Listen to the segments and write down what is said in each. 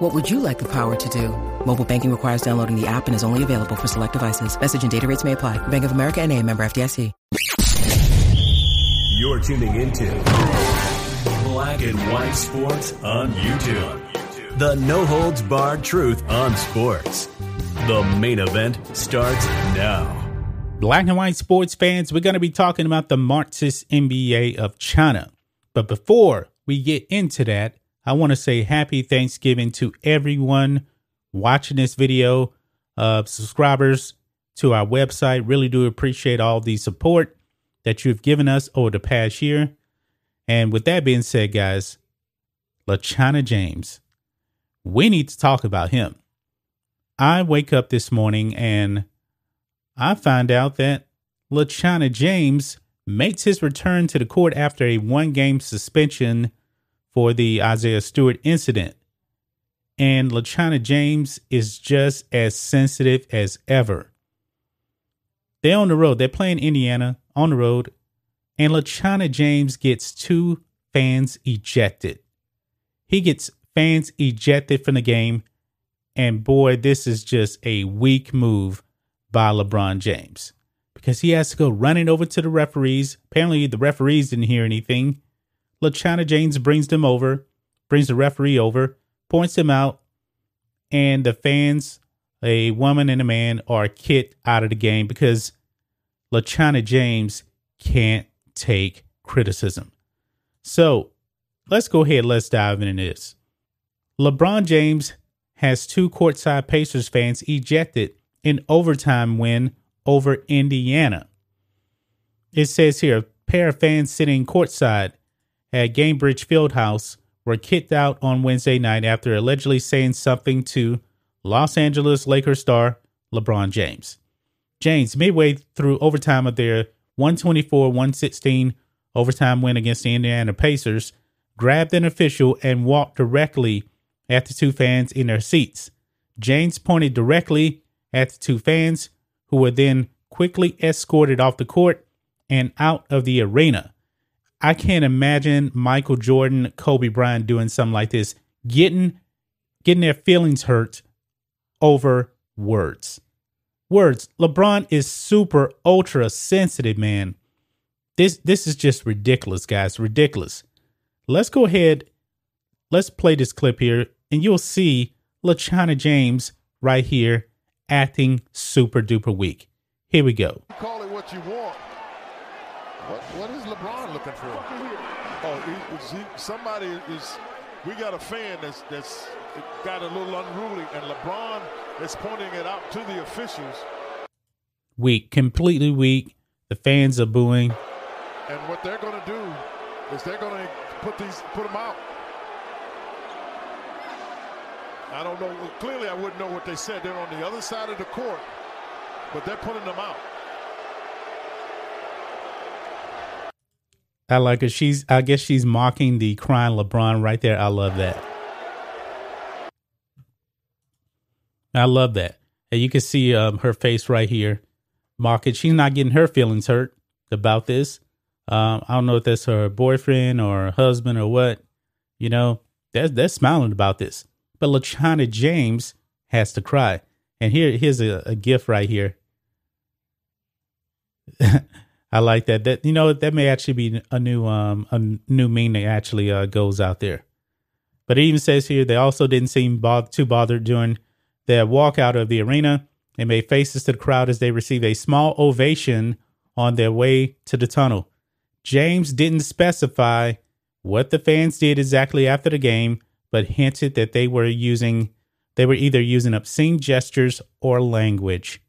What would you like the power to do? Mobile banking requires downloading the app and is only available for select devices. Message and data rates may apply. Bank of America and a member FDIC. You're tuning into Black and White Sports on YouTube. The no holds barred truth on sports. The main event starts now. Black and white sports fans, we're going to be talking about the Marxist NBA of China. But before we get into that, I want to say happy Thanksgiving to everyone watching this video, uh, subscribers to our website. Really do appreciate all the support that you've given us over the past year. And with that being said, guys, LeChina James, we need to talk about him. I wake up this morning and I find out that LeChina James makes his return to the court after a one game suspension for the Isaiah Stewart incident. And LeChina James is just as sensitive as ever. They're on the road. They're playing Indiana on the road. And LeChina James gets two fans ejected. He gets fans ejected from the game. And boy, this is just a weak move by LeBron James because he has to go running over to the referees. Apparently, the referees didn't hear anything. LeChina James brings them over, brings the referee over, points him out, and the fans, a woman and a man, are kicked out of the game because LeChina James can't take criticism. So let's go ahead, let's dive into this. LeBron James has two courtside Pacers fans ejected in overtime win over Indiana. It says here a pair of fans sitting courtside at Gainbridge Fieldhouse were kicked out on Wednesday night after allegedly saying something to Los Angeles Lakers star LeBron James. James, midway through overtime of their 124 116 overtime win against the Indiana Pacers, grabbed an official and walked directly at the two fans in their seats. James pointed directly at the two fans, who were then quickly escorted off the court and out of the arena. I can't imagine Michael Jordan, Kobe Bryant doing something like this, getting getting their feelings hurt over words. Words. LeBron is super ultra sensitive, man. This this is just ridiculous, guys. Ridiculous. Let's go ahead. Let's play this clip here, and you'll see LeChina James right here acting super duper weak. Here we go. Call it what you want. What, what is LeBron looking for? Oh, he, he, somebody is. We got a fan that's that's got a little unruly, and LeBron is pointing it out to the officials. Weak, completely weak. The fans are booing. And what they're going to do is they're going to put these put them out. I don't know. Clearly, I wouldn't know what they said. They're on the other side of the court, but they're putting them out. I like her. She's, I guess she's mocking the crying LeBron right there. I love that. I love that. And you can see um, her face right here, mocking. She's not getting her feelings hurt about this. Um, I don't know if that's her boyfriend or husband or what. You know, they're, they're smiling about this. But LeChina James has to cry. And here, here's a, a gift right here. I like that. That you know that may actually be a new um a new meme that actually uh, goes out there. But it even says here they also didn't seem bo- too bothered during their walk out of the arena and made faces to the crowd as they received a small ovation on their way to the tunnel. James didn't specify what the fans did exactly after the game, but hinted that they were using they were either using obscene gestures or language.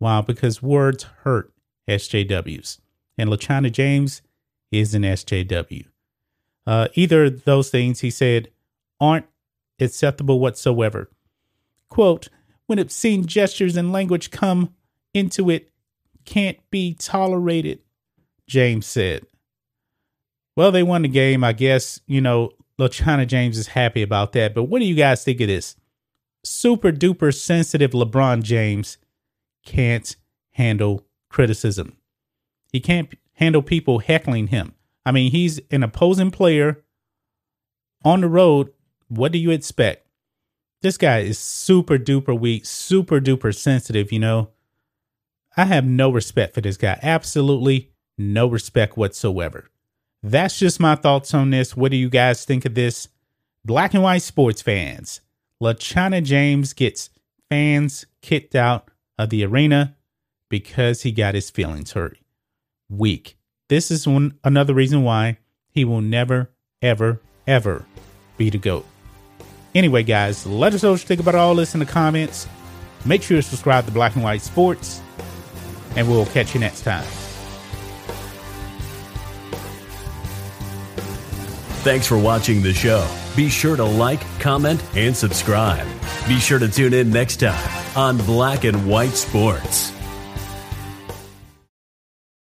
Wow, because words hurt SJWs. And LeChina James is an SJW. Uh, either of those things, he said, aren't acceptable whatsoever. Quote, when obscene gestures and language come into it, can't be tolerated. James said. Well, they won the game. I guess, you know, LeChina James is happy about that. But what do you guys think of this? Super duper sensitive LeBron James can't handle criticism. He can't handle people heckling him. I mean, he's an opposing player on the road. What do you expect? This guy is super duper weak, super duper sensitive, you know. I have no respect for this guy. Absolutely no respect whatsoever. That's just my thoughts on this. What do you guys think of this? Black and white sports fans. LeChina James gets fans kicked out of the arena because he got his feelings hurt. Weak. This is one another reason why he will never, ever, ever be the GOAT. Anyway, guys, let us know what you think about all this in the comments. Make sure to subscribe to Black and White Sports, and we'll catch you next time. Thanks for watching the show. Be sure to like, comment, and subscribe. Be sure to tune in next time on Black and White Sports.